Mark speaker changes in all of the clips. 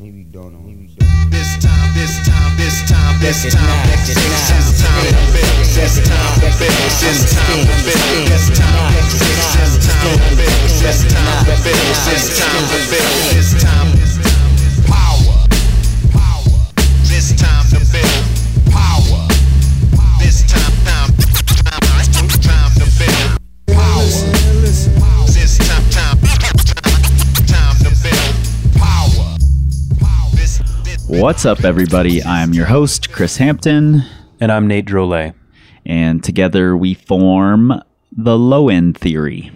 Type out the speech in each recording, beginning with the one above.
Speaker 1: Maybe don't know. Maybe
Speaker 2: This time, this time, this time, this time, this this time to build. This time to build. This time to build. This time, this time to build. This time to build. This time to build. This time, power,
Speaker 3: What's up, everybody? I'm your host, Chris Hampton,
Speaker 4: And I'm Nate Drolet.
Speaker 3: and together we form the low end theory.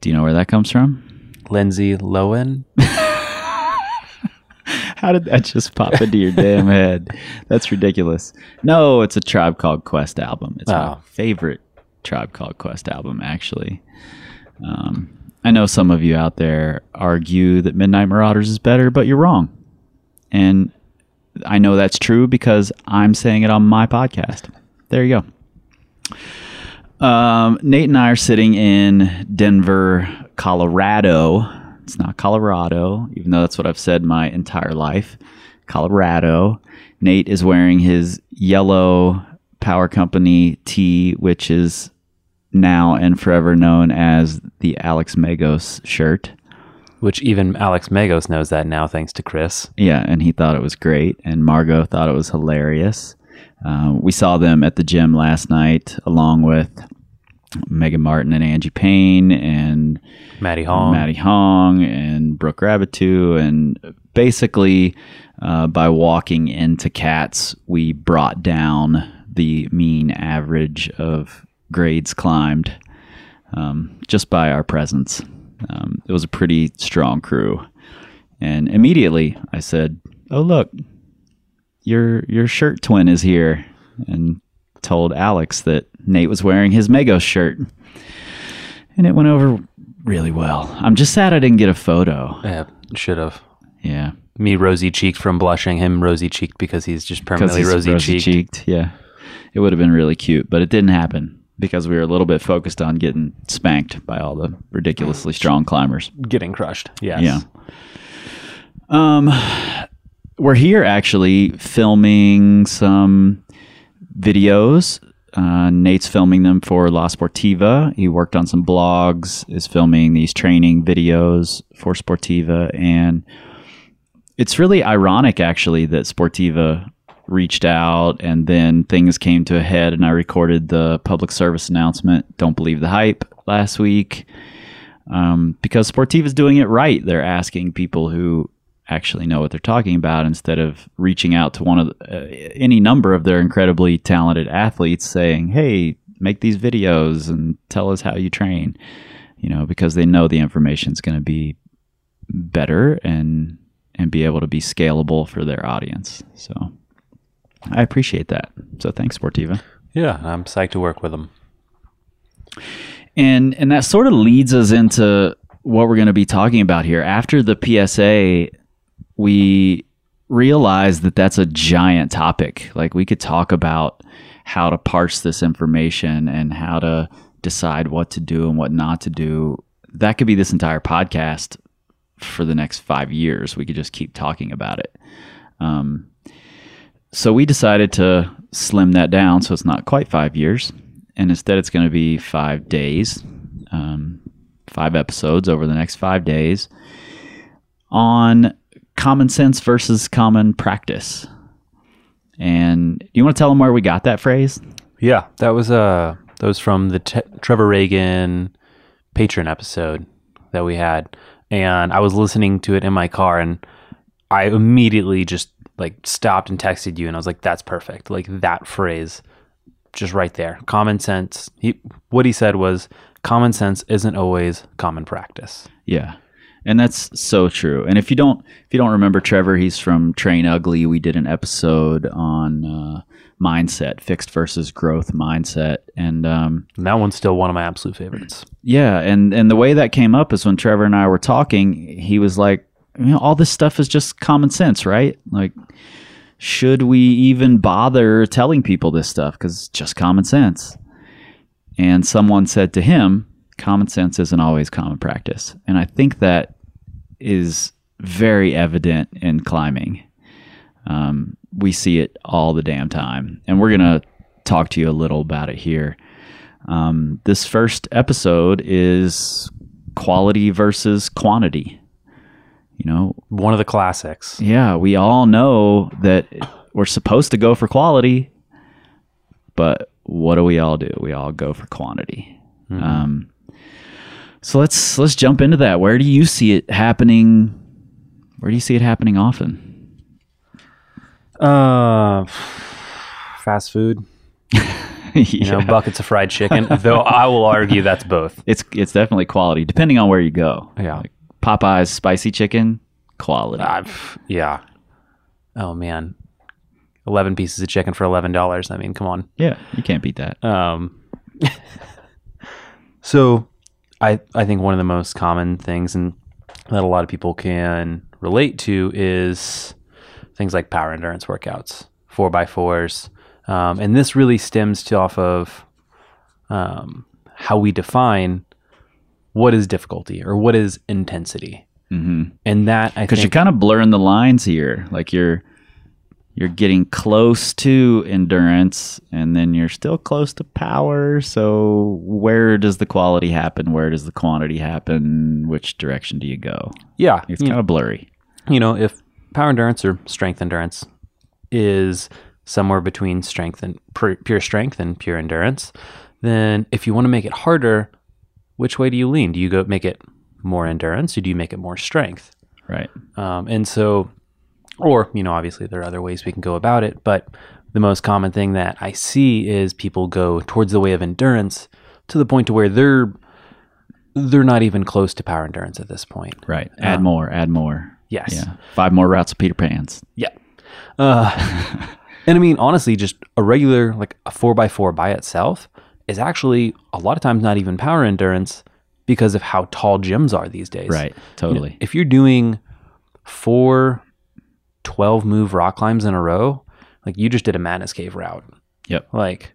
Speaker 3: Do you know where that comes from?
Speaker 4: Lindsay Lohan.
Speaker 3: How did that just pop into your damn head? That's ridiculous. No, it's a Tribe Called Quest album. It's my
Speaker 4: Oh.
Speaker 3: favorite Tribe Called Quest album, actually. Um, I know some of you out there argue that Midnight Marauders is better, but you're wrong. And I know that's true because I'm saying it on my podcast. There you go. Um, Nate and I are sitting in Denver, Colorado. It's not Colorado, even though that's what I've said my entire life. Colorado. Nate is wearing his yellow power company tee, which is now and forever known as the Alex Megos shirt.
Speaker 4: Which even Alex Megos knows that now, thanks to Chris.
Speaker 3: Yeah, and he thought it was great, and Margot thought it was hilarious. Uh, we saw them at the gym last night, along with Megan Martin and Angie Payne, and
Speaker 4: Maddie Hong.
Speaker 3: Maddie Hong, and Brooke Raboutou, and basically, uh, by walking into Cats, we brought down the mean average of grades climbed um, just by our presence. Um, it was a pretty strong crew. And immediately I said, "Oh look, your your shirt twin is here," and told Alex that Nate was wearing his Megos shirt, and it went over really well. I'm just sad I didn't get a photo.
Speaker 4: Yeah, should have.
Speaker 3: Yeah,
Speaker 4: Me rosy cheeked from blushing, him rosy cheeked because he's just permanently rosy cheeked.
Speaker 3: Yeah, it would have been really cute, but it didn't happen because we were a little bit focused on getting spanked by all the ridiculously strong climbers.
Speaker 4: Getting crushed. Yes.
Speaker 3: Yeah. Um, we're here actually filming some videos. Uh, Nate's filming them for La Sportiva. He worked on some blogs, is filming these training videos for Sportiva. And it's really ironic, actually, that Sportiva reached out and then things came to a head. And I recorded the public service announcement, Don't Believe the Hype, last week um, because Sportiva is doing it right. They're asking people who actually know what they're talking about instead of reaching out to one of the, uh, any number of their incredibly talented athletes saying, "Hey, make these videos and tell us how you train." You know, because they know the information is going to be better and and be able to be scalable for their audience. So I appreciate that. So thanks, Sportiva.
Speaker 4: Yeah, I'm psyched to work with them.
Speaker 3: and and that sort of leads us into what we're going to be talking about here after the PSA we realized that that's a giant topic like we could talk about how to parse this information and how to decide what to do and what not to do that could be this entire podcast for the next 5 years we could just keep talking about it um, so we decided to slim that down so it's not quite five years. And instead it's going to be five days um, five episodes over the next five days on common sense versus common practice. And you want to tell them where we got that phrase?
Speaker 4: Yeah, that was uh that was from the Te- Trevor Reagan patron episode that we had, and I was listening to it in my car, and I immediately just like stopped and texted you, and I was like, "That's perfect!" Like that phrase, just right there. Common sense. He what he said was, "Common sense isn't always common practice."
Speaker 3: Yeah. And that's so true. And if you don't if you don't remember Trevor, he's from Train Ugly. We did an episode on uh, mindset, fixed versus growth mindset. And um,
Speaker 4: And that one's still one of my absolute favorites.
Speaker 3: yeah, and and the way that came up is when Trevor and I were talking, he was like, you know, all this stuff is just common sense, right? Like should we even bother telling people this stuff cuz it's just common sense. And someone said to him, common sense isn't always common practice. And I think that is very evident in climbing. Um, we see it all the damn time, and we're gonna talk to you a little about it here. Um, this first episode is quality versus quantity. You know,
Speaker 4: One of the classics.
Speaker 3: yeah, we all know that we're supposed to go for quality, but what do we all do? We all go for quantity. Um, so let's let's jump into that. Where do you see it happening? Where do you see it happening often?
Speaker 4: Uh, fast food. You know, buckets of fried chicken. Though I will argue that's both.
Speaker 3: it's it's definitely quality, depending on where you go.
Speaker 4: Yeah.
Speaker 3: Like Popeye's spicy chicken, quality.
Speaker 4: I've, yeah. Oh man, eleven pieces of chicken for eleven dollars. I mean, come on.
Speaker 3: yeah, you can't beat that.
Speaker 4: Um, so, I I think one of the most common things and that a lot of people can relate to is things like power endurance workouts, four by fours, um, and this really stems to off of um, how we define what is difficulty or what is intensity, mm-hmm. and that I
Speaker 3: because you're kind of blurring the lines here. Like you're you're getting close to endurance and then you're still close to power. So where does the quality happen? Where does the quantity happen? Which direction do you go?
Speaker 4: Yeah,
Speaker 3: it's kind of blurry.
Speaker 4: you know, if power endurance or strength endurance is somewhere between strength and pure strength and pure endurance, then if you want to make it harder, which way do you lean? Do you go make it more endurance or do you make it more strength?
Speaker 3: right
Speaker 4: Um, and so, or, you know, obviously there are other ways we can go about it, but the most common thing that I see is people go towards the way of endurance to the point to where they're they're not even close to power endurance at this point.
Speaker 3: right add more add more
Speaker 4: Yes.
Speaker 3: yeah five more routes of peter pans
Speaker 4: Yeah. Uh, and I mean, honestly, just a regular, like a 4x4 by itself is actually a lot of times not even power endurance because of how tall gyms are these days.
Speaker 3: right totally
Speaker 4: If you're doing four 12 move rock climbs in a row, like you just did a Madness Cave route,
Speaker 3: yep
Speaker 4: like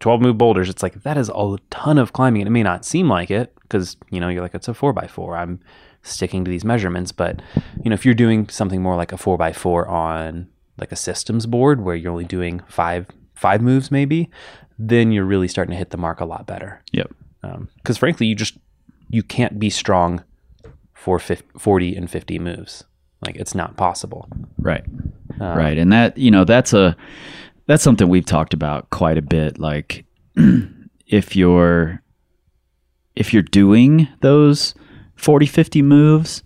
Speaker 4: 12 move boulders, it's like that is a ton of climbing. And it may not seem like it because, you know, you're like, it's a 4x4. I'm sticking to these measurements. But, you know, if you're doing something more like a 4x4 on like a systems board where you're only doing five five moves maybe, then you're really starting to hit the mark a lot better.
Speaker 3: yep um,
Speaker 4: Because frankly, you just you can't be strong for 50, 40 and 50 moves. Like it's not possible.
Speaker 3: Right. Uh, right. And that, you know, that's a that's something we've talked about quite a bit like if you're if you're doing those 40 50 moves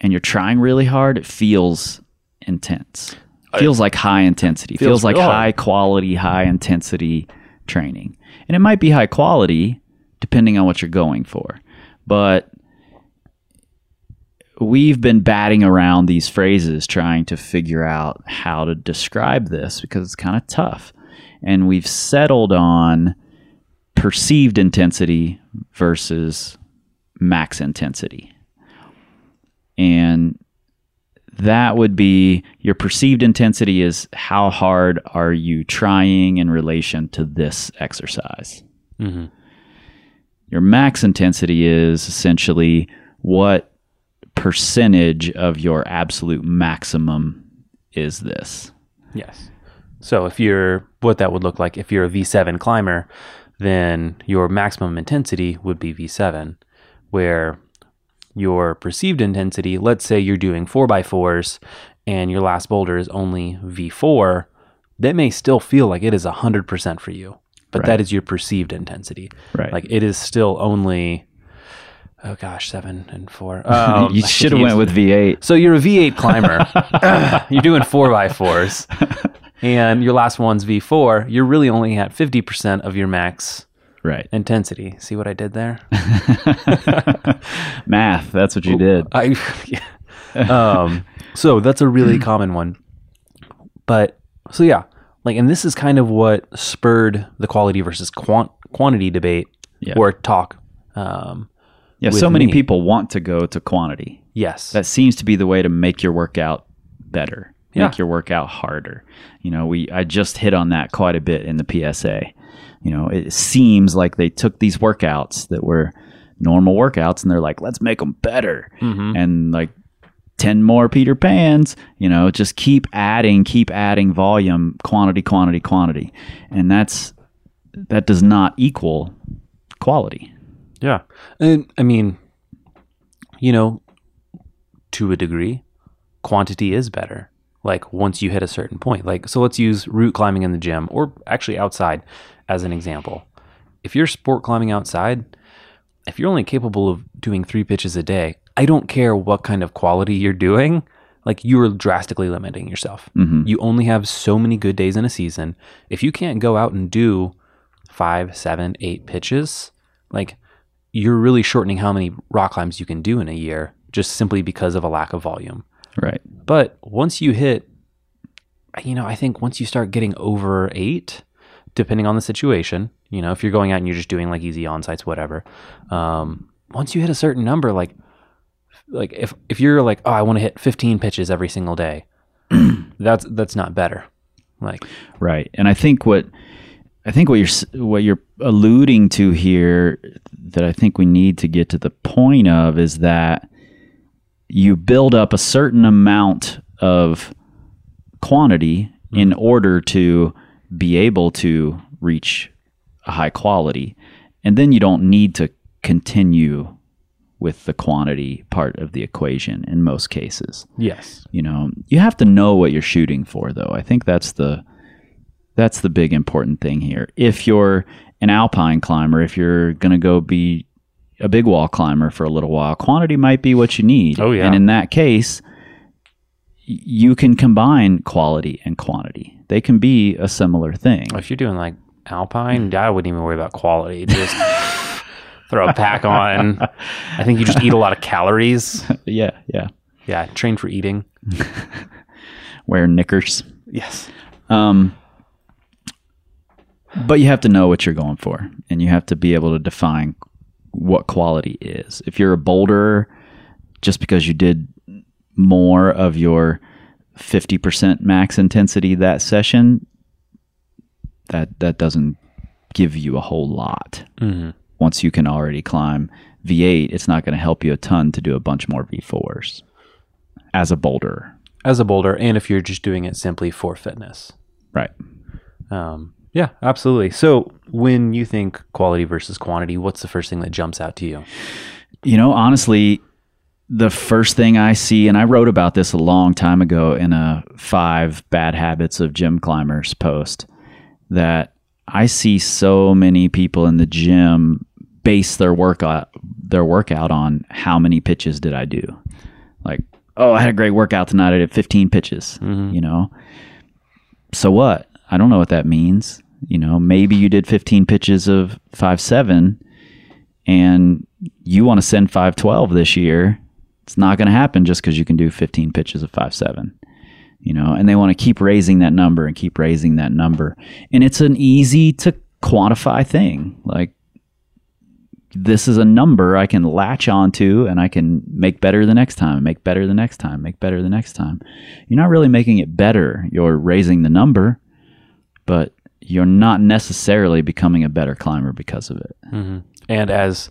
Speaker 3: and you're trying really hard, it feels intense. Feels like high intensity. Feels,
Speaker 4: feels
Speaker 3: like
Speaker 4: real oh.
Speaker 3: high quality, high intensity training. And it might be high quality depending on what you're going for. But we've been batting around these phrases trying to figure out how to describe this because it's kind of tough. And we've settled on perceived intensity versus max intensity. And that would be your perceived intensity is how hard are you trying in relation to this exercise. Mm-hmm. Your max intensity is essentially what percentage of your absolute maximum is this.
Speaker 4: Yes. So if you're what that would look like if you're a V7 climber, then your maximum intensity would be V7, where your perceived intensity, let's say you're doing 4x4s and your last boulder is only V4, that may still feel like it is 100% for you. But that is your perceived intensity.
Speaker 3: Right.
Speaker 4: Like it is still only oh gosh, 7 and 4. Um,
Speaker 3: you should have went with V8.
Speaker 4: so you're a V8 climber. you're doing four by fours, and your last one's V4. You're really only at 50% of your max
Speaker 3: Right.
Speaker 4: intensity. See what I did there?
Speaker 3: Math, that's what you did.
Speaker 4: I, um, so that's a really common one. But so yeah, like, and this is kind of what spurred the quality versus quant- quantity debate
Speaker 3: Yeah.
Speaker 4: or talk. Um,
Speaker 3: Yeah, so many
Speaker 4: me.
Speaker 3: people want to go to quantity.
Speaker 4: yes,
Speaker 3: That seems to be the way to make your workout better,
Speaker 4: Yeah.
Speaker 3: make your workout harder. You know, we I just hit on that quite a bit in the PSA. You know, it seems like they took these workouts that were normal workouts and they're like, let's make them better.
Speaker 4: Mm-hmm.
Speaker 3: And like 10 more Peter Pans, you know, just keep adding, keep adding volume, quantity, quantity, quantity. And that's, that does not equal quality.
Speaker 4: Yeah. And I mean, you know, to a degree, quantity is better. Like once you hit a certain point. Like, so let's use route climbing in the gym or actually outside as an example. If you're sport climbing outside, if you're only capable of doing three pitches a day, I don't care what kind of quality you're doing. Like you are drastically limiting yourself. Mm-hmm. You only have so many good days in a season. If you can't go out and do five, seven, eight pitches, like you're really shortening how many rock climbs you can do in a year just simply because of a lack of volume.
Speaker 3: Right.
Speaker 4: But once you hit, you know, I think once you start getting over eight, depending on the situation, you know, if you're going out and you're just doing like easy on sites, whatever, um, once you hit a certain number, like, like if if you're like, oh, I want to hit 15 pitches every single day, that's that's not better. Like,
Speaker 3: Right. And I think what I think what you're what you're alluding to here that I think we need to get to the point of is that you build up a certain amount of quantity in order to be able to reach a high quality. And then you don't need to continue with the quantity part of the equation in most cases.
Speaker 4: Yes,
Speaker 3: you know you have to know what you're shooting for though. I think that's the that's the big important thing here. If you're an alpine climber if you're going to go be a big wall climber for a little while quantity might be what you need.
Speaker 4: Oh, yeah.
Speaker 3: and in that case you can combine quality and quantity they can be a similar thing
Speaker 4: if you're doing like alpine, I wouldn't even worry about quality. Just throw a pack on. I think you just eat a lot of calories.
Speaker 3: yeah yeah
Speaker 4: Yeah, train for eating.
Speaker 3: wear knickers
Speaker 4: Yes.
Speaker 3: Um, but you have to know what you're going for, and you have to be able to define what quality is. If you're a boulder, just because you did more of your 50% max intensity that session, that that doesn't give you a whole lot.
Speaker 4: Mhm.
Speaker 3: Once you can already climb V8, it's not going to help you a ton to do a bunch more V4s as a boulder.
Speaker 4: As a boulder, and if you're just doing it simply for fitness.
Speaker 3: Right.
Speaker 4: Um, yeah, absolutely. So when you think quality versus quantity, what's the first thing that jumps out to you?
Speaker 3: You know, honestly, the first thing I see, and I wrote about this a long time ago in a five bad habits of gym climbers post, that I see so many people in the gym base their workout uh, their workout on how many pitches did I do. Like, oh, I had a great workout tonight. I did 15 pitches. Mm-hmm. You know, so what? I don't know what that means. You know, maybe you did 15 pitches of five seven and you want to send 512 this year, it's not going to happen just because you can do 15 pitches of 5.7. You know, and they want to keep raising that number and keep raising that number. And it's an easy to quantify thing. Like, this is a number I can latch onto and I can make better the next time, make better the next time, make better the next time. You're not really making it better. You're raising the number, but you're not necessarily becoming a better climber because of it. Mm-hmm.
Speaker 4: And as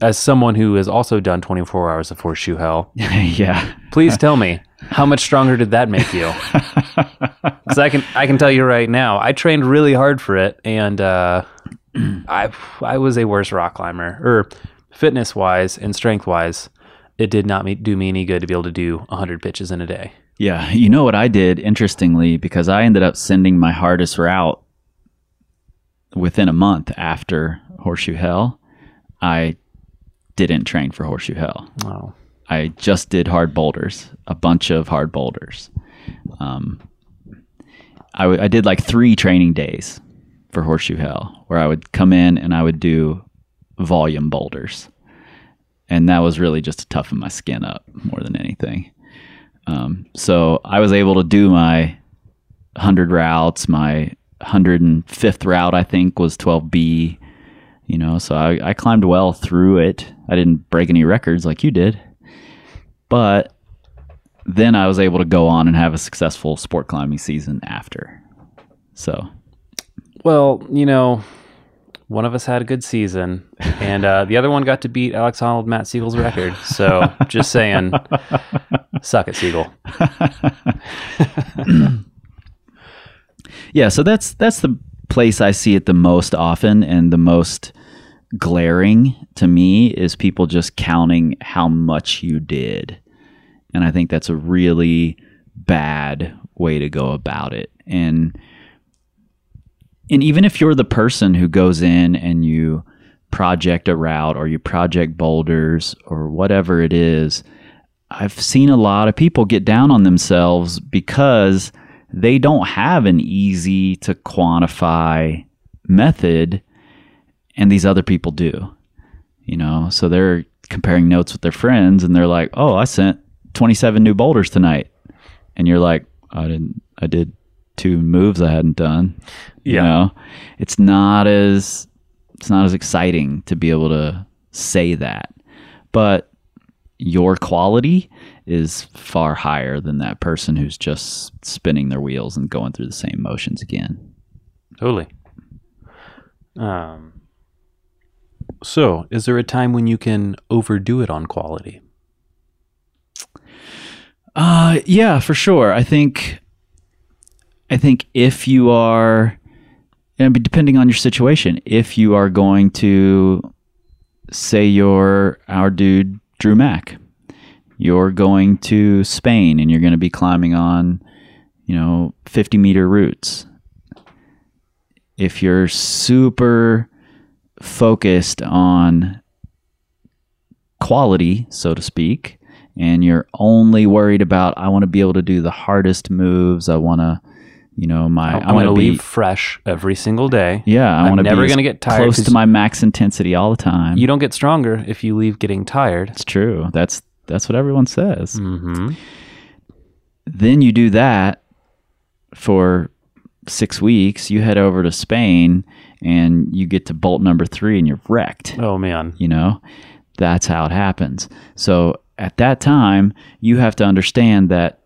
Speaker 4: as someone who has also done 24 hours of horseshoe hell,
Speaker 3: yeah.
Speaker 4: please tell me how much stronger did that make you? 'Cause I can I can tell you right now, I trained really hard for it, and uh, I I was a worse rock climber, or fitness wise and strength wise, it did not me, do me any good to be able to do 100 pitches in a day.
Speaker 3: Yeah, you know what I did interestingly because I ended up sending my hardest route within a month after Horseshoe Hell. I didn't train for Horseshoe Hell.
Speaker 4: Oh,
Speaker 3: I just did hard boulders, a bunch of hard boulders. Um, I, w- I did like three training days for Horseshoe Hell where I would come in and I would do volume boulders. And that was really just to toughen my skin up more than anything. Um, so I was able to do my 100 routes. My 105th route, I think, was 12B. You know, so I, I climbed well through it. I didn't break any records like you did. But then I was able to go on and have a successful sport climbing season after. So,
Speaker 4: well, you know, one of us had a good season, and uh, the other one got to beat Alex Honnold, Matt Segal's record. So just saying, suck it, Segal.
Speaker 3: Yeah, so that's that's the place I see it the most often and the most glaring to me is people just counting how much you did. And I think that's a really bad way to go about it. And and even if you're the person who goes in and you project a route or you project boulders or whatever it is, I've seen a lot of people get down on themselves because they don't have an easy to quantify method and these other people do. You know, so they're comparing notes with their friends and they're like, "Oh, I sent 27 new boulders tonight." And you're like, "I didn't I did two moves I hadn't done." You
Speaker 4: Yeah.
Speaker 3: know, it's not as it's not as exciting to be able to say that. But your quality is far higher than that person who's just spinning their wheels and going through the same motions again.
Speaker 4: Totally. Um, so, is there a time when you can overdo it on quality?
Speaker 3: Uh yeah, for sure. I think I think if you are and depending on your situation, if you are going to say you're our dude Drew Mack, you're going to Spain and you're going to be climbing on, you know, 50 meter routes. If you're super focused on quality, so to speak, and you're only worried about I want to be able to do the hardest moves. I want to, you know, my
Speaker 4: I'm
Speaker 3: I want
Speaker 4: going
Speaker 3: to
Speaker 4: to leave fresh every single day.
Speaker 3: yeah, I
Speaker 4: I'm
Speaker 3: want to
Speaker 4: never
Speaker 3: be
Speaker 4: gonna get tired
Speaker 3: close to my max intensity all the time.
Speaker 4: You don't get stronger if you leave getting tired.
Speaker 3: it's true. That's that's what everyone says.
Speaker 4: hmm
Speaker 3: Then you do that for six weeks. You head over to Spain and you get to bolt number three and you're wrecked.
Speaker 4: Oh man.
Speaker 3: you know that's how it happens so at that time you have to understand that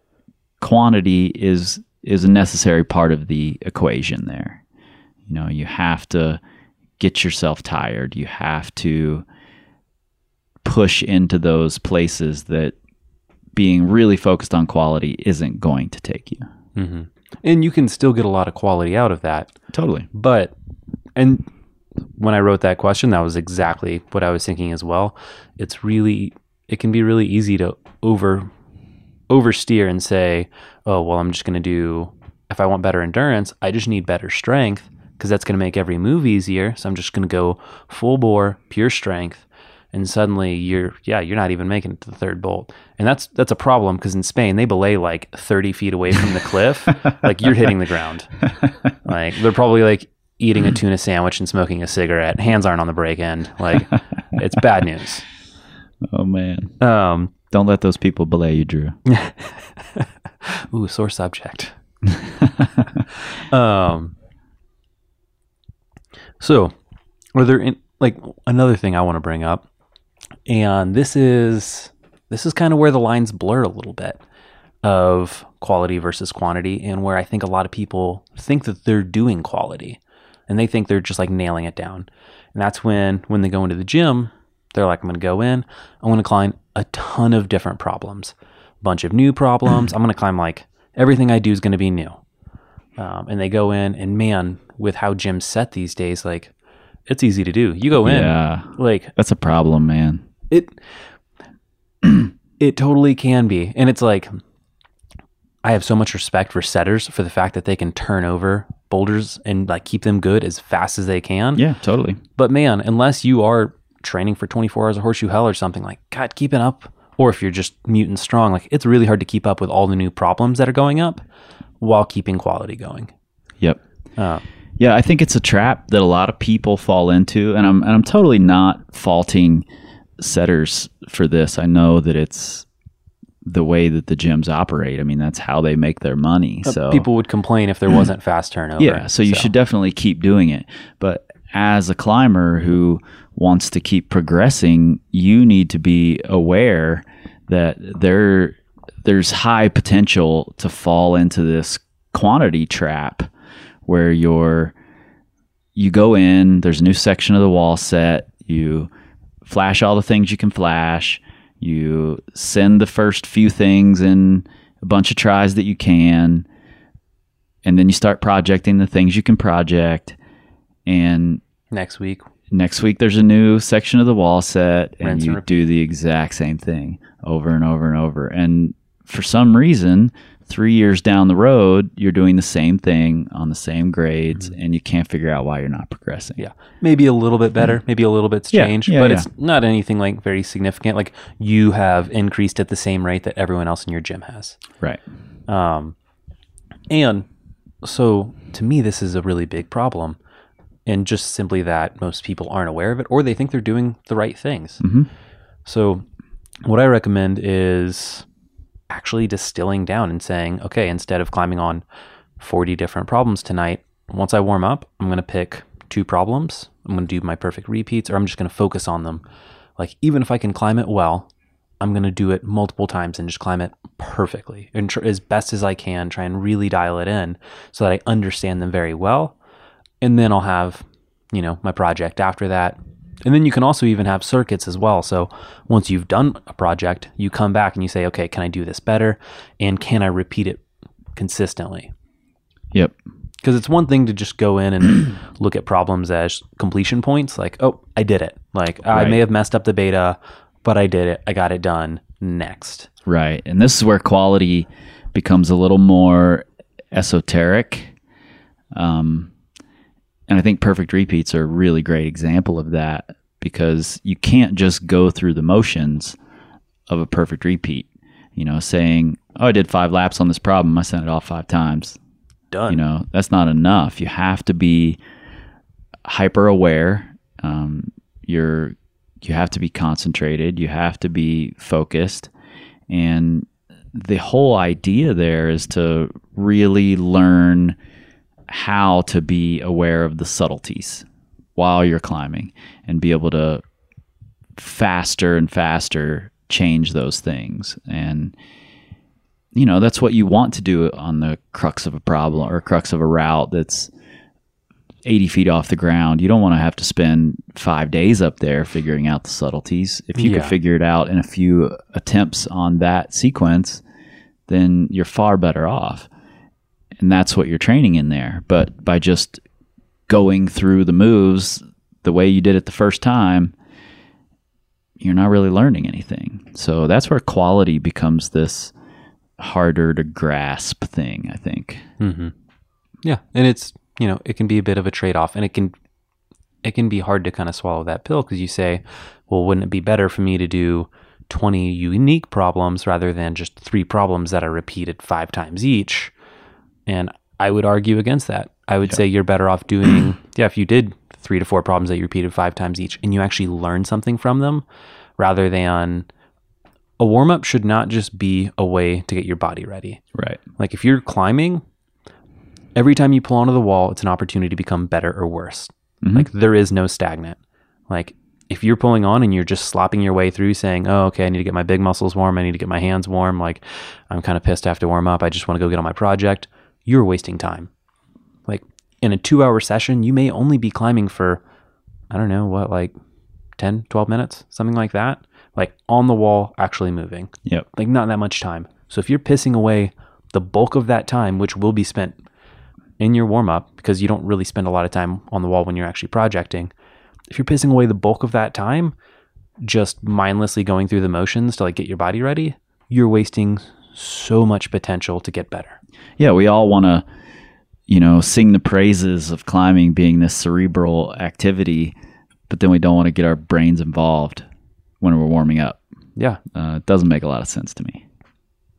Speaker 3: quantity is is a necessary part of the equation there. You know you have to get yourself tired. You have to push into those places that being really focused on quality isn't going to take you.
Speaker 4: Hmm And you can still get a lot of quality out of that.
Speaker 3: totally.
Speaker 4: But, and when I wrote that question, that was exactly what I was thinking as well. It's really, it can be really easy to over, oversteer and say, oh, well, I'm just going to do, if I want better endurance, I just need better strength because that's going to make every move easier. So I'm just going to go full bore, pure strength. And suddenly you're, yeah, you're not even making it to the third bolt. And that's, that's a problem because in Spain, they belay like 30 feet away from the cliff. like you're hitting the ground. Like they're probably like eating a tuna sandwich and smoking a cigarette. Hands aren't on the brake end. Like it's bad news.
Speaker 3: oh man
Speaker 4: Um,
Speaker 3: don't let those people belay you drew
Speaker 4: ooh, sore subject. um, so are there in, like another thing I want to bring up, and this is this is kind of where the lines blur a little bit of quality versus quantity, and where I think a lot of people think that they're doing quality, and they think they're just like nailing it down, and that's when when they go into the gym, they're like, I'm going to go in, I'm going to climb a ton of different problems, bunch of new problems. I'm going to climb like everything I do is going to be new. Um, and they go in, and man, with how gyms set these days, like it's easy to do. You go in,
Speaker 3: yeah
Speaker 4: like
Speaker 3: that's a problem man
Speaker 4: it, it totally can be, and it's like I have so much respect for setters for the fact that they can turn over boulders and like keep them good as fast as they can.
Speaker 3: yeah totally
Speaker 4: But man, unless you are training for 24 hours of horseshoe hell or something like, God, keeping up, or if you're just mutant strong, like it's really hard to keep up with all the new problems that are going up while keeping quality going.
Speaker 3: yep
Speaker 4: Uh,
Speaker 3: Yeah, I think it's a trap that a lot of people fall into, and I'm and I'm totally not faulting setters for this. I know that it's the way that the gyms operate. I mean, that's how they make their money. So
Speaker 4: people would complain if there wasn't fast turnover.
Speaker 3: yeah, so you should definitely keep doing it. But as a climber who wants to keep progressing, you need to be aware that there there's high potential to fall into this quantity trap where you're you go in, there's a new section of the wall set, you flash all the things you can flash, you send the first few things in a bunch of tries that you can, and then you start projecting the things you can project. And
Speaker 4: Next week,
Speaker 3: next week there's a new section of the wall set and
Speaker 4: Rinse and
Speaker 3: you
Speaker 4: repeat.
Speaker 3: do the exact same thing over and over and over and for some reason three years down the road you're doing the same thing on the same grades and you can't figure out why you're not progressing
Speaker 4: Mm-hmm. yeah, maybe a little bit better, maybe a little bit's
Speaker 3: Yeah,
Speaker 4: changed,
Speaker 3: yeah,
Speaker 4: but
Speaker 3: yeah.
Speaker 4: it's not anything like very significant. Like you have increased at the same rate that everyone else in your gym has.
Speaker 3: right
Speaker 4: Um, and so to me, this is a really big problem. And just simply that most people aren't aware of it or they think they're doing the right things.
Speaker 3: Mhm.
Speaker 4: So, what I recommend is actually distilling down and saying, okay, instead of climbing on 40 different problems tonight, once I warm up, I'm going to pick two problems. I'm going to do my perfect repeats or I'm just going to focus on them. Like, even if I can climb it well, I'm going to do it multiple times and just climb it perfectly and tr- as best as I can, try and really dial it in so that I understand them very well. And then I'll have, you know, my project after that. And then you can also even have circuits as well. So once you've done a project, you come back and you say, okay, can I do this better? And can I repeat it consistently?
Speaker 3: yep
Speaker 4: Because it's one thing to just go in and look at problems as completion points, like, oh, I did it. Like, I may have messed up the beta, but I did it. I got it done. Next.
Speaker 3: right and this is where quality becomes a little more esoteric um, and i think perfect repeats are a really great example of that because you can't just go through the motions of a perfect repeat you know saying oh i did five laps on this problem i sent it off five times.
Speaker 4: Done.
Speaker 3: you know that's not enough. You have to be hyper aware um, you're you have to be concentrated you have to be focused. And the whole idea there is to really learn how to be aware of the subtleties while you're climbing and be able to faster and faster change those things. And you know that's what you want to do on the crux of a problem or crux of a route that's 80 feet off the ground. You don't want to have to spend five days up there figuring out the subtleties. If you
Speaker 4: Yeah.
Speaker 3: could figure it out in a few attempts on that sequence then you're far better off and that's what you're training in there but by just going through the moves the way you did it the first time you're not really learning anything so that's where quality becomes this harder to grasp thing i think
Speaker 4: Mm-hmm. Yeah, and it's you know it can be a bit of a trade off, and it can it can be hard to kind of swallow that pill because you say, well, wouldn't it be better for me to do twenty unique problems rather than just three problems that are repeated five times each? And I would argue against that. I would say you're better off doing yeah if you did three to four problems that you repeated five times each, and you actually learn something from them, rather than a warm up should not just be a way to get your body ready.
Speaker 3: right
Speaker 4: Like if you're climbing, every time you pull onto the wall, it's an opportunity to become better or worse. Mm-hmm. Like there is no stagnant. Like if you're pulling on and you're just slopping your way through saying, "Oh, okay, I need to get my big muscles warm, I need to get my hands warm, like I'm kind of pissed I have to warm up. I just want to go get on my project." You're wasting time. Like in a 2-hour session, you may only be climbing for I don't know, what like 10, 12 minutes, something like that. Like on the wall actually moving
Speaker 3: yep
Speaker 4: like not that much time. So if you're pissing away the bulk of that time, which will be spent in your warm up, because you don't really spend a lot of time on the wall when you're actually projecting, if you're pissing away the bulk of that time, just mindlessly going through the motions to like get your body ready, you're wasting so much potential to get better.
Speaker 3: yeah we all want to you know sing the praises of climbing being this cerebral activity but then we don't want to get our brains involved when we're warming up
Speaker 4: Yeah.
Speaker 3: uh, it doesn't make a lot of sense to me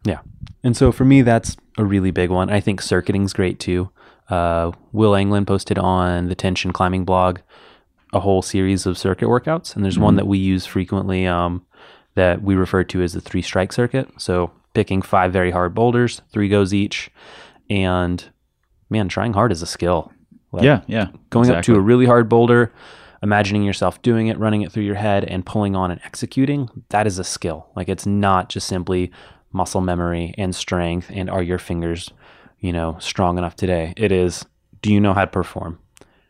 Speaker 4: Yeah. And so for me, that's a really big one. I think circuiting's great too. Uh, Will Anglin posted on the Tension Climbing blog a whole series of circuit workouts, and there's one that we use frequently um, that we refer to as the three strike circuit. So picking five very hard boulders, three goes each, and man, trying hard is a skill. Like,
Speaker 3: yeah yeah
Speaker 4: going up to a really hard boulder, imagining yourself doing it, running it through your head, and pulling on and executing, that is a skill. Like it's not just simply muscle memory and strength and are your fingers, you know, strong enough today. It is do you know how to perform?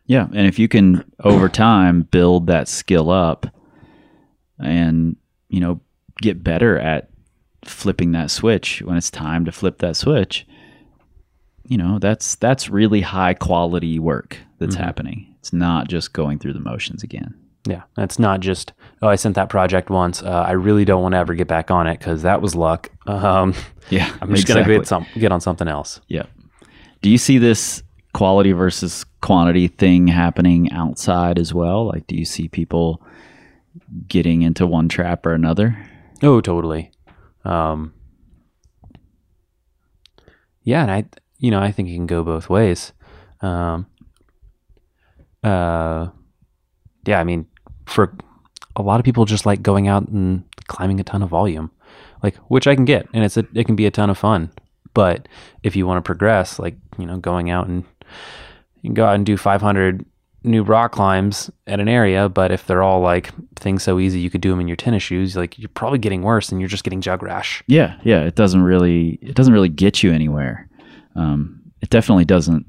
Speaker 3: Yeah, and if you can over time build that skill up and, you know, get better at flipping that switch when it's time to flip that switch, you know, that's that's really high quality work that's happening. It's not just going through the motions again.
Speaker 4: Yeah, it's not just oh I sent that project once. Uh, I really don't want to ever get back on it because that was luck. Um,
Speaker 3: Yeah,
Speaker 4: I'm just gonna get some get on something else.
Speaker 3: Yeah. Do you see this quality versus quantity thing happening outside as well? Like, do you see people getting into one trap or another?
Speaker 4: Oh, totally. Um, yeah, and I, you know, I think it can go both ways. Um, uh, yeah, I mean, for a lot of people, just like going out and climbing a ton of volume, like which I can get, and it's a, it can be a ton of fun. But if you want to progress, like you know, going out and you can go out and do 500 new rock climbs at an area, but if they're all like things so easy you could do them in your tennis shoes, like you're probably getting worse and you're just getting jug rash.
Speaker 3: Yeah, yeah. It doesn't really it doesn't really get you anywhere. Um, it definitely doesn't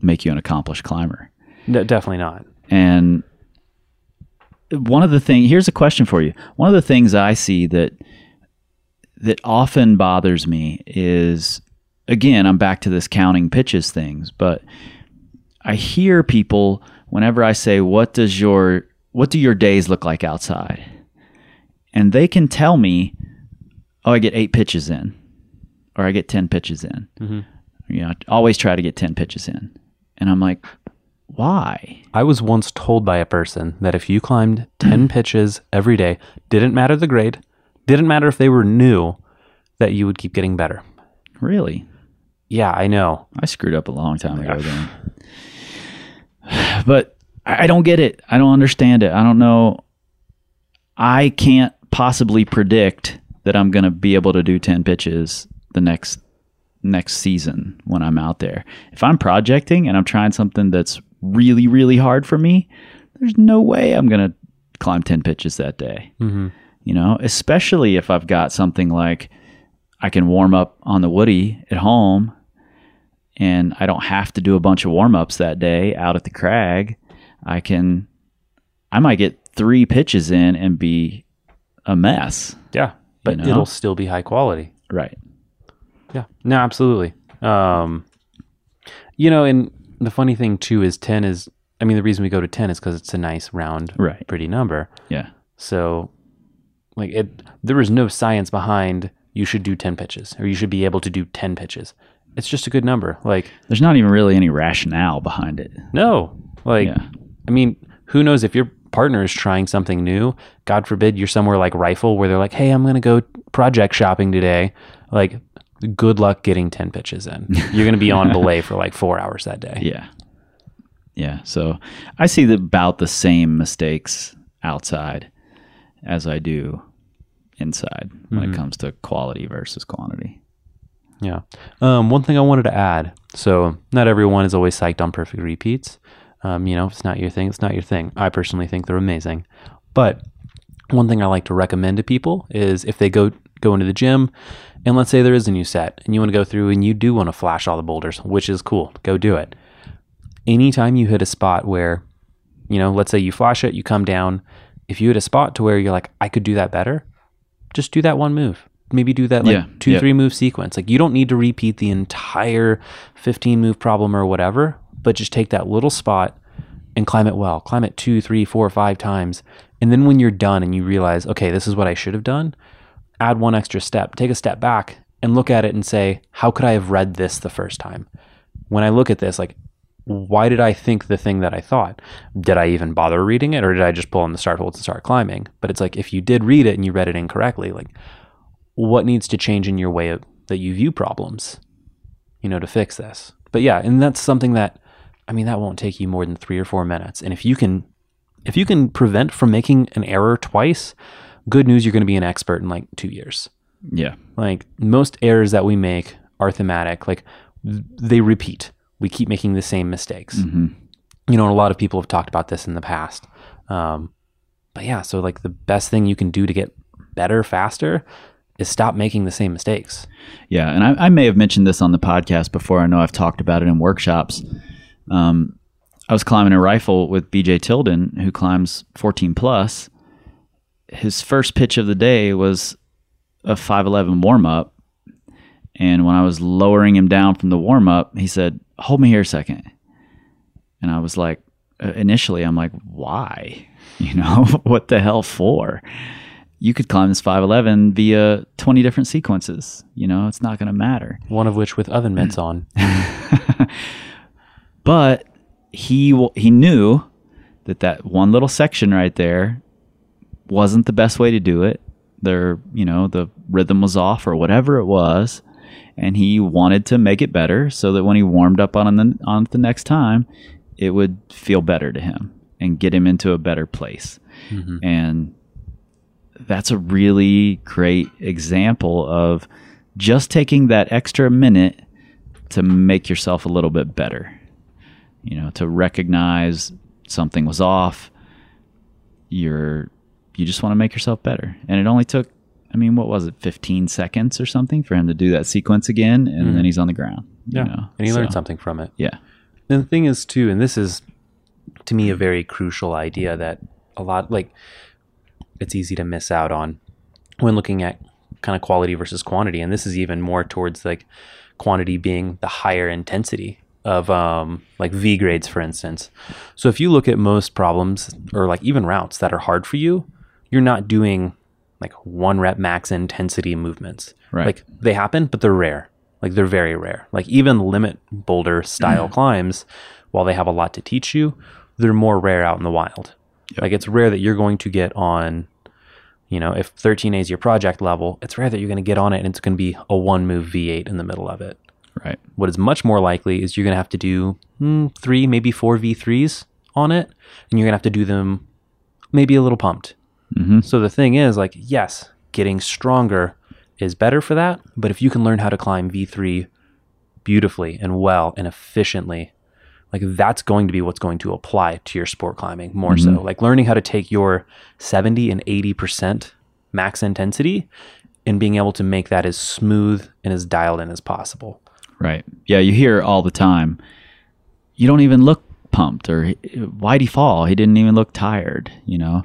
Speaker 3: make you an accomplished climber.
Speaker 4: No, definitely not.
Speaker 3: And one of the things here's a question for you. One of the things I see that that often bothers me is again, I'm back to this counting pitches things, but I hear people whenever I say, "What does your what do your days look like outside?" And they can tell me, "Oh, I get 8 pitches in." Or I get 10 pitches in. Mm-hmm. You know, I always try to get 10 pitches in. And I'm like, "Why?"
Speaker 4: I was once told by a person that if you climbed 10 mm-hmm. pitches every day, didn't matter the grade, didn't matter if they were new, that you would keep getting better.
Speaker 3: Really?
Speaker 4: Yeah, I know.
Speaker 3: I screwed up a long time ago then. But I don't get it. I don't understand it. I don't know. I can't possibly predict that I'm going to be able to do 10 pitches the next next season when I'm out there. If I'm projecting and I'm trying something that's really really hard for me, there's no way I'm going to climb 10 pitches that day.
Speaker 4: Mm-hmm.
Speaker 3: You know, especially if I've got something like I can warm up on the woody at home and I don't have to do a bunch of warm ups that day out at the crag. I can, I might get three pitches in and be a mess.
Speaker 4: Yeah, but
Speaker 3: know?
Speaker 4: it'll still be high quality.
Speaker 3: Right.
Speaker 4: Yeah. No, absolutely. Um, you know, and the funny thing too is 10 is, I mean, the reason we go to 10 is because it's a nice round,
Speaker 3: Right.
Speaker 4: pretty number.
Speaker 3: Yeah.
Speaker 4: So, like, it, there is no science behind you should do 10 pitches or you should be able to do 10 pitches. It's just a good number. Like,
Speaker 3: There's not even really any rationale behind it.
Speaker 4: no, like,
Speaker 3: Yeah.
Speaker 4: I mean, who knows if your partner is trying something new? God forbid you're somewhere like Rifle where they're like, hey, I'm going to go project shopping today. Like, good luck getting 10 pitches in. You're going to be on belay for like four hours that day.
Speaker 3: Yeah. Yeah. So I see the, about the same mistakes outside as I do inside when it mm-hmm. comes to quality versus quantity.
Speaker 4: Yeah. Um, one thing I wanted to add. So not everyone is always psyched on perfect repeats. Um, you know, if it's not your thing, it's not your thing. I personally think they're amazing. But one thing I like to recommend to people is if they go go into the gym and let's say there is a new set and you want to go through and you do want to flash all the boulders, which is cool. Go do it. Anytime you hit a spot where, you know, let's say you flash it, you come down, if you hit a spot to where you're like, I could do that better, just do that one move. Maybe do that like
Speaker 3: Yeah,
Speaker 4: two,
Speaker 3: yeah.
Speaker 4: three move sequence. Like you don't need to repeat the entire 15 move problem or whatever, but just take that little spot and climb it well. Climb it two, three, four, five times. And then when you're done and you realize, okay, this is what I should have done, add one extra step. Take a step back and look at it and say, how could I have read this the first time? When I look at this, like, why did I think the thing that I thought? Did I even bother reading it or did I just pull on the start holds and start climbing? But it's like if you did read it and you read it incorrectly, like what needs to change in your way of, that you view problems, you know, to fix this? But yeah, and that's something that I mean that won't take you more than 3 or 4 minutes. And if you can if you can prevent from making an error twice, good news you're going to be an expert in like 2 years.
Speaker 3: Yeah.
Speaker 4: Like most errors that we make are thematic. Like they repeat. We keep making the same mistakes.
Speaker 3: Mm-hmm.
Speaker 4: You know, and a lot of people have talked about this in the past. Um, but yeah, so like the best thing you can do to get better faster is stop making the same mistakes.
Speaker 3: Yeah, and I, I may have mentioned this on the podcast before. I know I've talked about it in workshops. Um, I was climbing a rifle with BJ Tilden, who climbs 14 plus. His first pitch of the day was a 511 warm up. And when I was lowering him down from the warm up, he said, Hold me here a second. And I was like, uh, initially, I'm like, why? You know, what the hell for? You could climb this 511 via 20 different sequences. You know, it's not going to matter.
Speaker 4: One of which with oven mitts on.
Speaker 3: but he he knew that that one little section right there wasn't the best way to do it. There, you know, the rhythm was off or whatever it was, and he wanted to make it better so that when he warmed up on the on the next time, it would feel better to him and get him into a better place. Mm-hmm. And that's a really great example of just taking that extra minute to make yourself a little bit better. You know, to recognize something was off. You're you just want to make yourself better. And it only took I mean, what was it, 15 seconds or something for him to do that sequence again and then mm-hmm. he's on the ground. you
Speaker 4: Yeah.
Speaker 3: know?
Speaker 4: and he learned something from it.
Speaker 3: Yeah.
Speaker 4: And the thing is too, and this is to me a very crucial idea that a lot like it's easy to miss out on when looking at kind of quality versus quantity. And this is even more towards like quantity being the higher intensity of um like V grades for instance. So if you look at most problems or like even routes that are hard for you, you're not doing like one rep max intensity movements.
Speaker 3: Right.
Speaker 4: Like they happen, but they're rare. Like they're very rare. Like even limit boulder style climbs, while they have a lot to teach you, they're more rare out in the wild. Like it's rare that you're going to get on, you know, if 13A is your project level, it's rare that you're going to get on it and it's going to be a one move V8 in the middle of it.
Speaker 3: Right.
Speaker 4: What is much more likely is you're going to have to do mm, three, maybe four V3s on it, and you're going to have to do them maybe a little pumped. So the thing is, like, yes, getting stronger is better for that, but if you can learn how to climb V3 beautifully and well and efficiently, like that's going to be what's going to apply to your sport climbing more so. Mm-hmm. Like learning how to take your 70 and 80% max intensity and being able to make that as smooth and as dialed in as possible.
Speaker 3: Right. Yeah, you hear all the time. You don't even look pumped, or why'd he fall? He didn't even look tired. You know,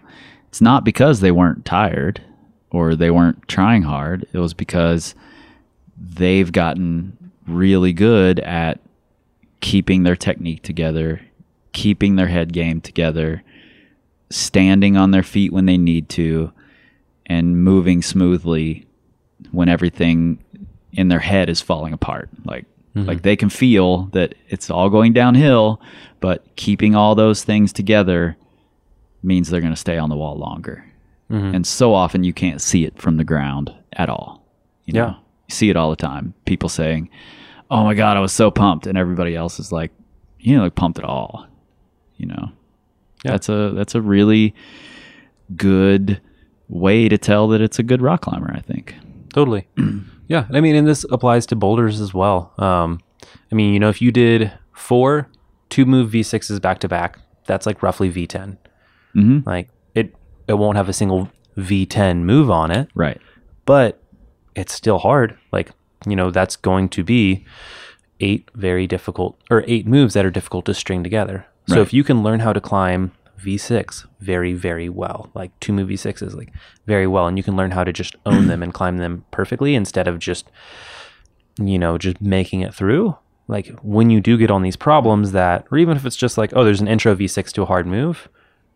Speaker 3: it's not because they weren't tired or they weren't trying hard. It was because they've gotten really good at keeping their technique together, keeping their head game together, standing on their feet when they need to, and moving smoothly when everything in their head is falling apart. Like mm-hmm. like they can feel that it's all going downhill, but keeping all those things together means they're going to stay on the wall longer. Mm-hmm. And so often you can't see it from the ground at all. You know?
Speaker 4: Yeah.
Speaker 3: You see it all the time. People saying, "Oh my god, I was so pumped," and everybody else is like, "You don't look pumped at all." You know,
Speaker 4: Yeah.
Speaker 3: that's a that's a really good way to tell that it's a good rock climber. I think.
Speaker 4: Totally. yeah. I mean, and this applies to boulders as well. Um, I mean, you know, if you did four two move V6s back to back, that's like roughly V10.
Speaker 3: Mhm.
Speaker 4: Like it, it won't have a single V10 move on it,
Speaker 3: Right.
Speaker 4: but it's still hard. Like, you know, that's going to be eight very difficult or eight moves that are difficult to string together. So
Speaker 3: Right.
Speaker 4: if you can learn how to climb V6 very, very well, like two move V6s, like very well, and you can learn how to just own them and climb them perfectly instead of just, you know, just making it through. Like when you do get on these problems that, or even if it's just like, oh, there's an intro V6 to a hard move,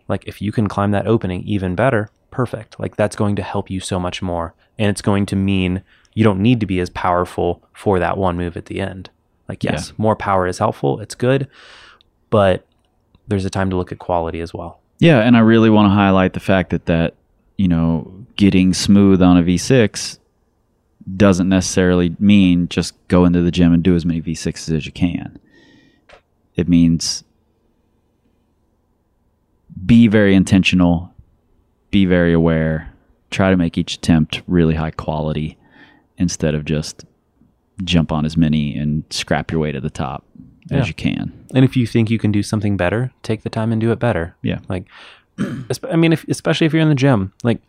Speaker 4: like if you can climb that opening even better, perfect. Like that's going to help you so much more. And it's going to mean you don't need to be as powerful for that one move at the end. Like, yes, more power is helpful, it's good, but there's a time to look at quality as well.
Speaker 3: Yeah, and I really want to highlight the fact that that you know getting smooth on a V6 doesn't necessarily mean just go into the gym and do as many V6s as you can. It means be very intentional, be very aware, try to make each attempt really high quality instead of just jump on as many and scrap your way to the top
Speaker 4: Yeah.
Speaker 3: as you can.
Speaker 4: And if you think you can do something better, take the time and do it better.
Speaker 3: Yeah.
Speaker 4: Like, I mean, if, especially if you're in the gym, like,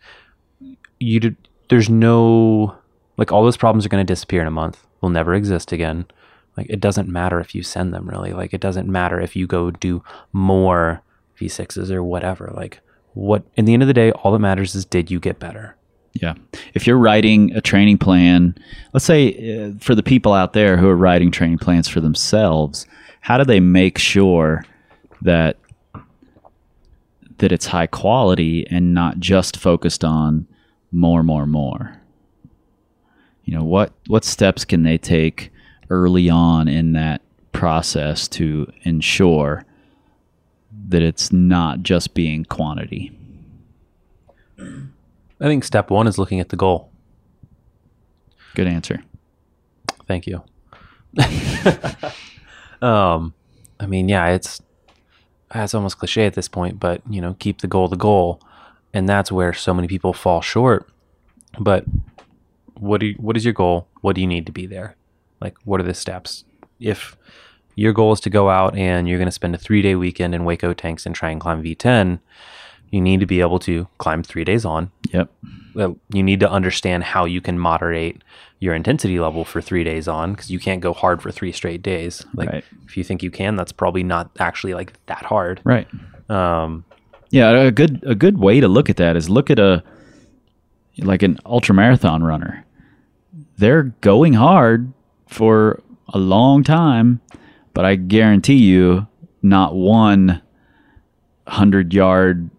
Speaker 4: you there's no, like, all those problems are going to disappear in a month. Will never exist again. like it doesn't matter if you send them really. Like it doesn't matter if you go do more V6s or whatever. Like what in the end of the day, all that matters is did you get better?
Speaker 3: Yeah. If you're writing a training plan, let's say uh, for the people out there who are writing training plans for themselves, how do they make sure that that it's high quality and not just focused on more, more, more? You know, what what steps can they take early on in that process to ensure that it's not just being quantity?
Speaker 4: I think step one is looking at the goal.
Speaker 3: Good answer.
Speaker 4: Thank you. um, I mean, yeah, it's it's almost cliche at this point, but you know, keep the goal the goal, and that's where so many people fall short. But what do you, what is your goal? What do you need to be there? Like, what are the steps? If your goal is to go out and you're going to spend a three day weekend in Hueco Tanks and try and climb V10, you need to be able to climb three days on.
Speaker 3: Yep.
Speaker 4: Well, You need to understand how you can moderate your intensity level for three days on because you can't go hard for three straight days. Like,
Speaker 3: Right.
Speaker 4: if you think you can, that's probably not actually like that hard.
Speaker 3: Right.
Speaker 4: Um,
Speaker 3: Yeah, a good a good way to look at that is look at a like an ultra marathon runner. They're going hard for a long time, but I guarantee you not one hundred yard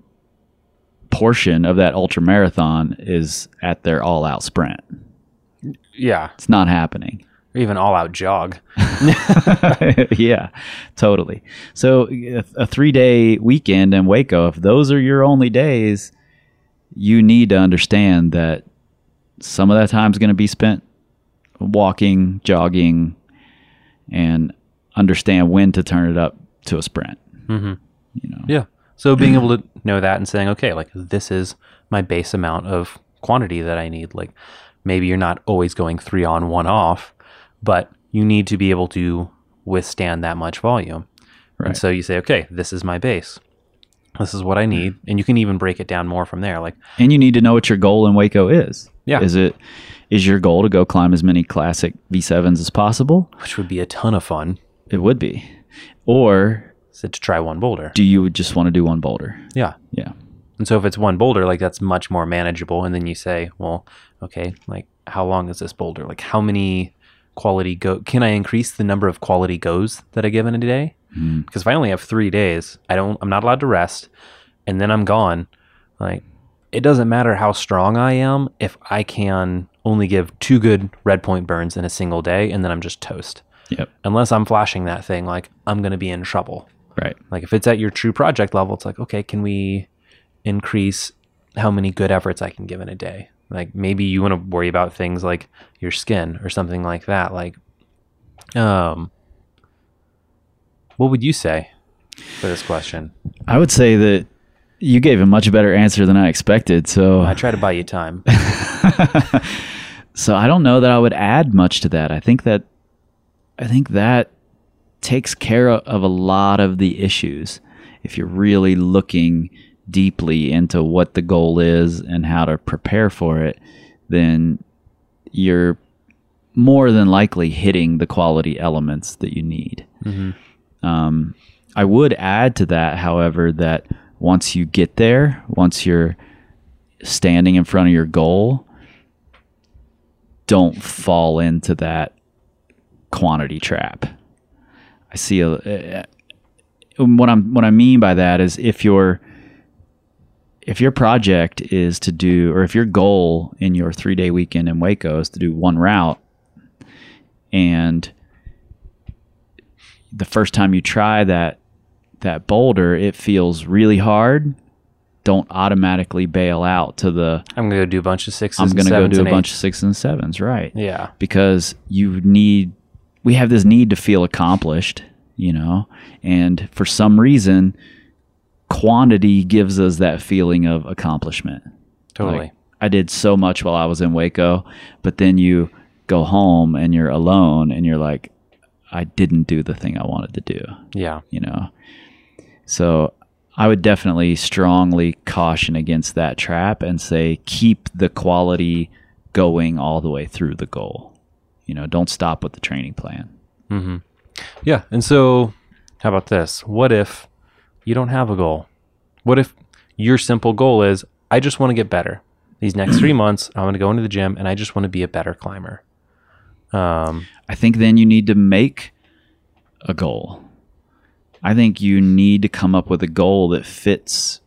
Speaker 3: portion of that ultra marathon is at their all out sprint.
Speaker 4: yeah,
Speaker 3: It's not happening.
Speaker 4: or even all out jog.
Speaker 3: yeah, totally. So a, three day weekend in Hueco, if those are your only days, you need to understand that some of that time is going to be spent walking, jogging, and understand when to turn it up to a sprint.
Speaker 4: hmm
Speaker 3: You know,
Speaker 4: Yeah. So being able to know that and saying, okay, like this is my base amount of quantity that I need. Like maybe you're not always going three on, one off, but you need to be able to withstand that much volume.
Speaker 3: Right.
Speaker 4: And so you say, okay, this is my base. This is what I need. And you can even break it down more from there. Like,
Speaker 3: and you need to know what your goal in Hueco is.
Speaker 4: Yeah.
Speaker 3: is it is your goal to go climb as many classic V7s as possible?
Speaker 4: which would be a ton of fun,
Speaker 3: It would be, or
Speaker 4: to try one boulder.
Speaker 3: do you just want to do one boulder?
Speaker 4: Yeah.
Speaker 3: Yeah.
Speaker 4: And so if it's one boulder, like that's much more manageable. And then you say, well, okay, like how long is this boulder? Like how many quality go? Can I increase the number of quality goes that I give in a day? Hmm. Because if I only have three days, I don't. I'm not allowed to rest, and then I'm gone. Like it doesn't matter how strong I am if I can only give two good red point burns in a single day, and then I'm just toast.
Speaker 3: Yep.
Speaker 4: Unless I'm flashing that thing, like I'm gonna be in trouble.
Speaker 3: Right.
Speaker 4: Like if it's at your true project level, it's like, okay, can we increase how many good efforts I can give in a day? Like maybe you want to worry about things like your skin or something like that. Like, um, what would you say for this question?
Speaker 3: I would say that you gave a much better answer than I expected. So,
Speaker 4: I try to buy you time.
Speaker 3: so I don't know that I would add much to that. I think that, I think that takes care of, a lot of the issues. If you're really looking deeply into what the goal is and how to prepare for it, then you're more than likely hitting the quality elements that you need. Um, I would add to that, however, that once you get there, once you're standing in front of your goal, don't fall into that quantity trap. I see a, uh, what I'm what I mean by that is if your if your project is to do or if your goal in your 3-day weekend in Hueco is to do one route and the first time you try that that boulder it feels really hard don't automatically bail out to the
Speaker 4: I'm gonna go do a bunch of sixes.
Speaker 3: i'm going to go do a bunch of sixes and sevens right
Speaker 4: Yeah.
Speaker 3: because you need we have this need to feel accomplished you know and for some reason quantity gives us that feeling of accomplishment
Speaker 4: Totally.
Speaker 3: Like, I did so much while I was in Hueco, but then you go home and you're alone and you're like, I didn't do the thing I wanted to do,
Speaker 4: yeah.
Speaker 3: you know? So I would definitely strongly caution against that trap and say, keep the quality going all the way through the goal. You know, don't stop with the training plan.
Speaker 4: Yeah. And so, how about this? What if you don't have a goal? What if your simple goal is, I just want to get better? These next three months, I'm going to go into the gym and I just want to be a better climber. Um,
Speaker 3: I think then you need to make a goal. I think you need to come up with a goal that fits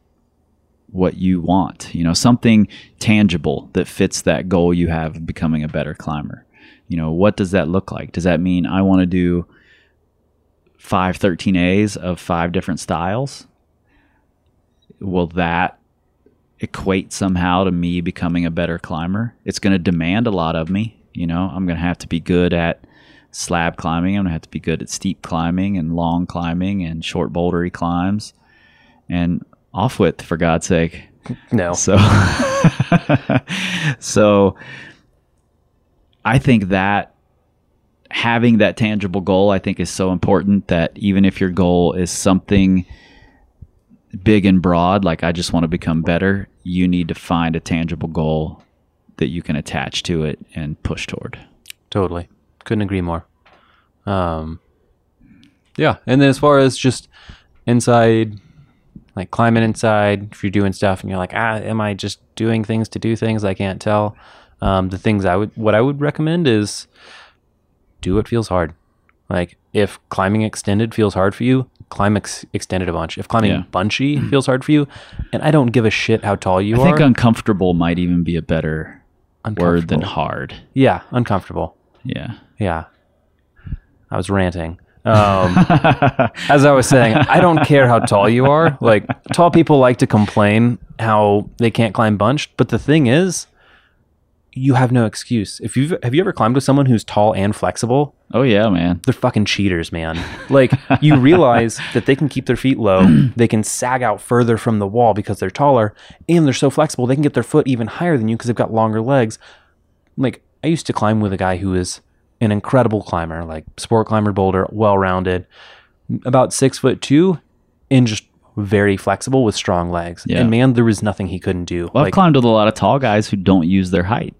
Speaker 3: what you want. You know, something tangible that fits that goal you have of becoming a better climber. You know, what does that look like? Does that mean I want to do five 13As of five different styles? Will that equate somehow to me becoming a better climber? It's going to demand a lot of me. You know, I'm going to have to be good at slab climbing. I'm going to have to be good at steep climbing and long climbing and short bouldery climbs and off width, for God's sake.
Speaker 4: no.
Speaker 3: So, so I think that having that tangible goal, I think, is so important that even if your goal is something big and broad, like I just want to become better, you need to find a tangible goal that you can attach to it and push toward.
Speaker 4: Totally. Couldn't agree more. Um, yeah. And then as far as just inside, like climbing inside, if you're doing stuff and you're like, ah, am I just doing things to do things? I can't tell. Um, the things I would, what I would recommend is do what feels hard. Like if climbing extended feels hard for you, climb ex- extended a bunch. If climbing
Speaker 3: Yeah.
Speaker 4: bunchy feels hard for you, and I don't give a shit how tall you
Speaker 3: I
Speaker 4: are.
Speaker 3: I think uncomfortable might even be a better word than hard.
Speaker 4: Yeah, uncomfortable.
Speaker 3: Yeah.
Speaker 4: Yeah. I was ranting. Um, as I was saying, I don't care how tall you are. Like, tall people like to complain how they can't climb bunched. But the thing is, you have no excuse. If you've have you ever climbed with someone who's tall and flexible?
Speaker 3: Oh yeah, man.
Speaker 4: They're fucking cheaters, man. Like you realize that they can keep their feet low, they can sag out further from the wall because they're taller, and they're so flexible they can get their foot even higher than you because they've got longer legs. Like I used to climb with a guy who is an incredible climber, like sport climber, boulder, well rounded, about six foot two, and just very flexible with strong legs.
Speaker 3: Yeah.
Speaker 4: And man, there was nothing he couldn't do.
Speaker 3: Well, I've climbed with a lot of tall guys who don't use their height.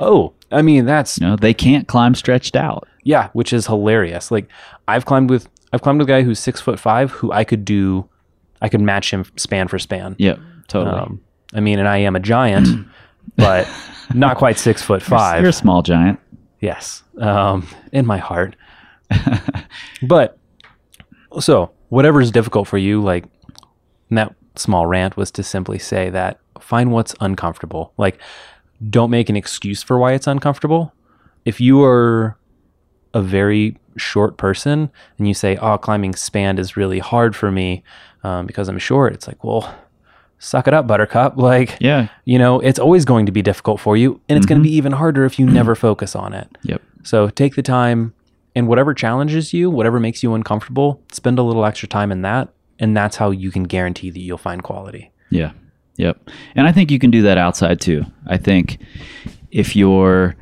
Speaker 4: Oh, I mean that's
Speaker 3: You know, they can't climb stretched out.
Speaker 4: Yeah, which is hilarious. Like I've climbed with I've climbed with a guy who's six foot five who I could do I could match him span for span.
Speaker 3: Yep, totally.
Speaker 4: Um, I mean, and I am a giant, but not quite six foot five.
Speaker 3: You're a small giant.
Speaker 4: Yes, um, in my heart. but so whatever's difficult for you, like that small rant was to simply say that find what's uncomfortable. Like, don't make an excuse for why it's uncomfortable. If you are a very short person and you say, "Oh, climbing span is really hard for me um, because I'm short," it's like, well. Suck it up, Buttercup. Like,
Speaker 3: Yeah.
Speaker 4: you know, it's always going to be difficult for you, and it's going to be even harder if you never focus on it.
Speaker 3: Yep.
Speaker 4: So take the time and whatever challenges you, whatever makes you uncomfortable, spend a little extra time in that. And that's how you can guarantee that you'll find quality.
Speaker 3: Yeah. Yep. And I think you can do that outside too. I think if you're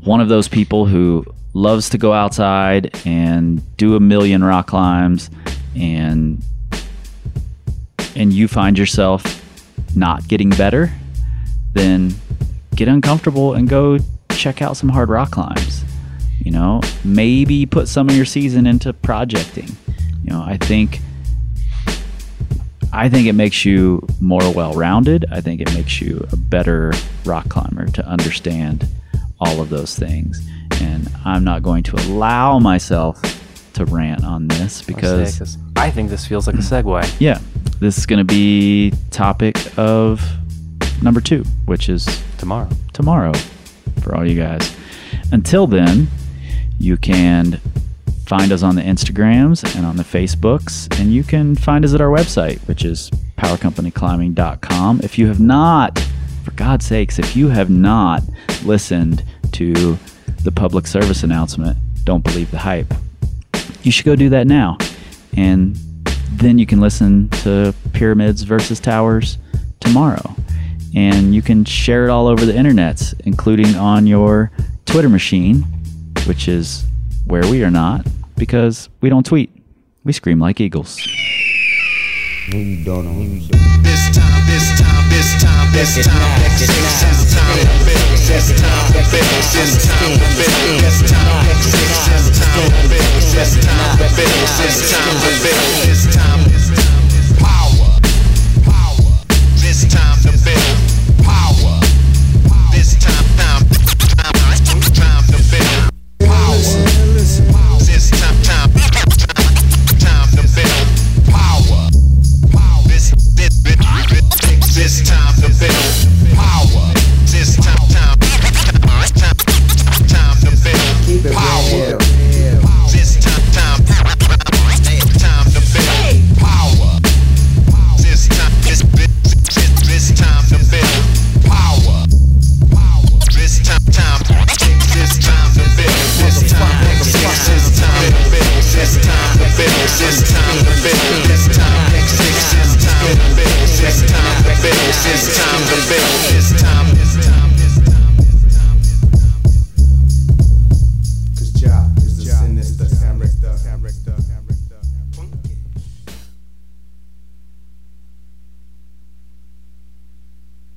Speaker 3: one of those people who loves to go outside and do a million rock climbs and and you find yourself not getting better, then get uncomfortable and go check out some hard rock climbs. You know, maybe put some of your season into projecting. You know, I think I think it makes you more well-rounded. I think it makes you a better rock climber to understand all of those things. And I'm not going to allow myself to rant on this because
Speaker 4: I think this feels like a segue.
Speaker 3: yeah, this is going to be topic of number 2, which is
Speaker 4: Tomorrow.
Speaker 3: tomorrow for all you guys. Until then, you can find us on the Instagrams and on the Facebooks, and you can find us at our website, which is powercompanyclimbing.com. If you have not, for God's sakes, if you have not listened to the public service announcement, don't believe the hype, you should go do that now. And then you can listen to Pyramids versus Towers tomorrow. And you can share it all over the internet, including on your Twitter machine, which is where we are not, because we don't tweet. We scream like eagles.
Speaker 2: This time, this time, this time, this time, this time, this time, this time, this time, this time, this time, this time, this time, this time, this time, this time, this time, this time, this time, this time,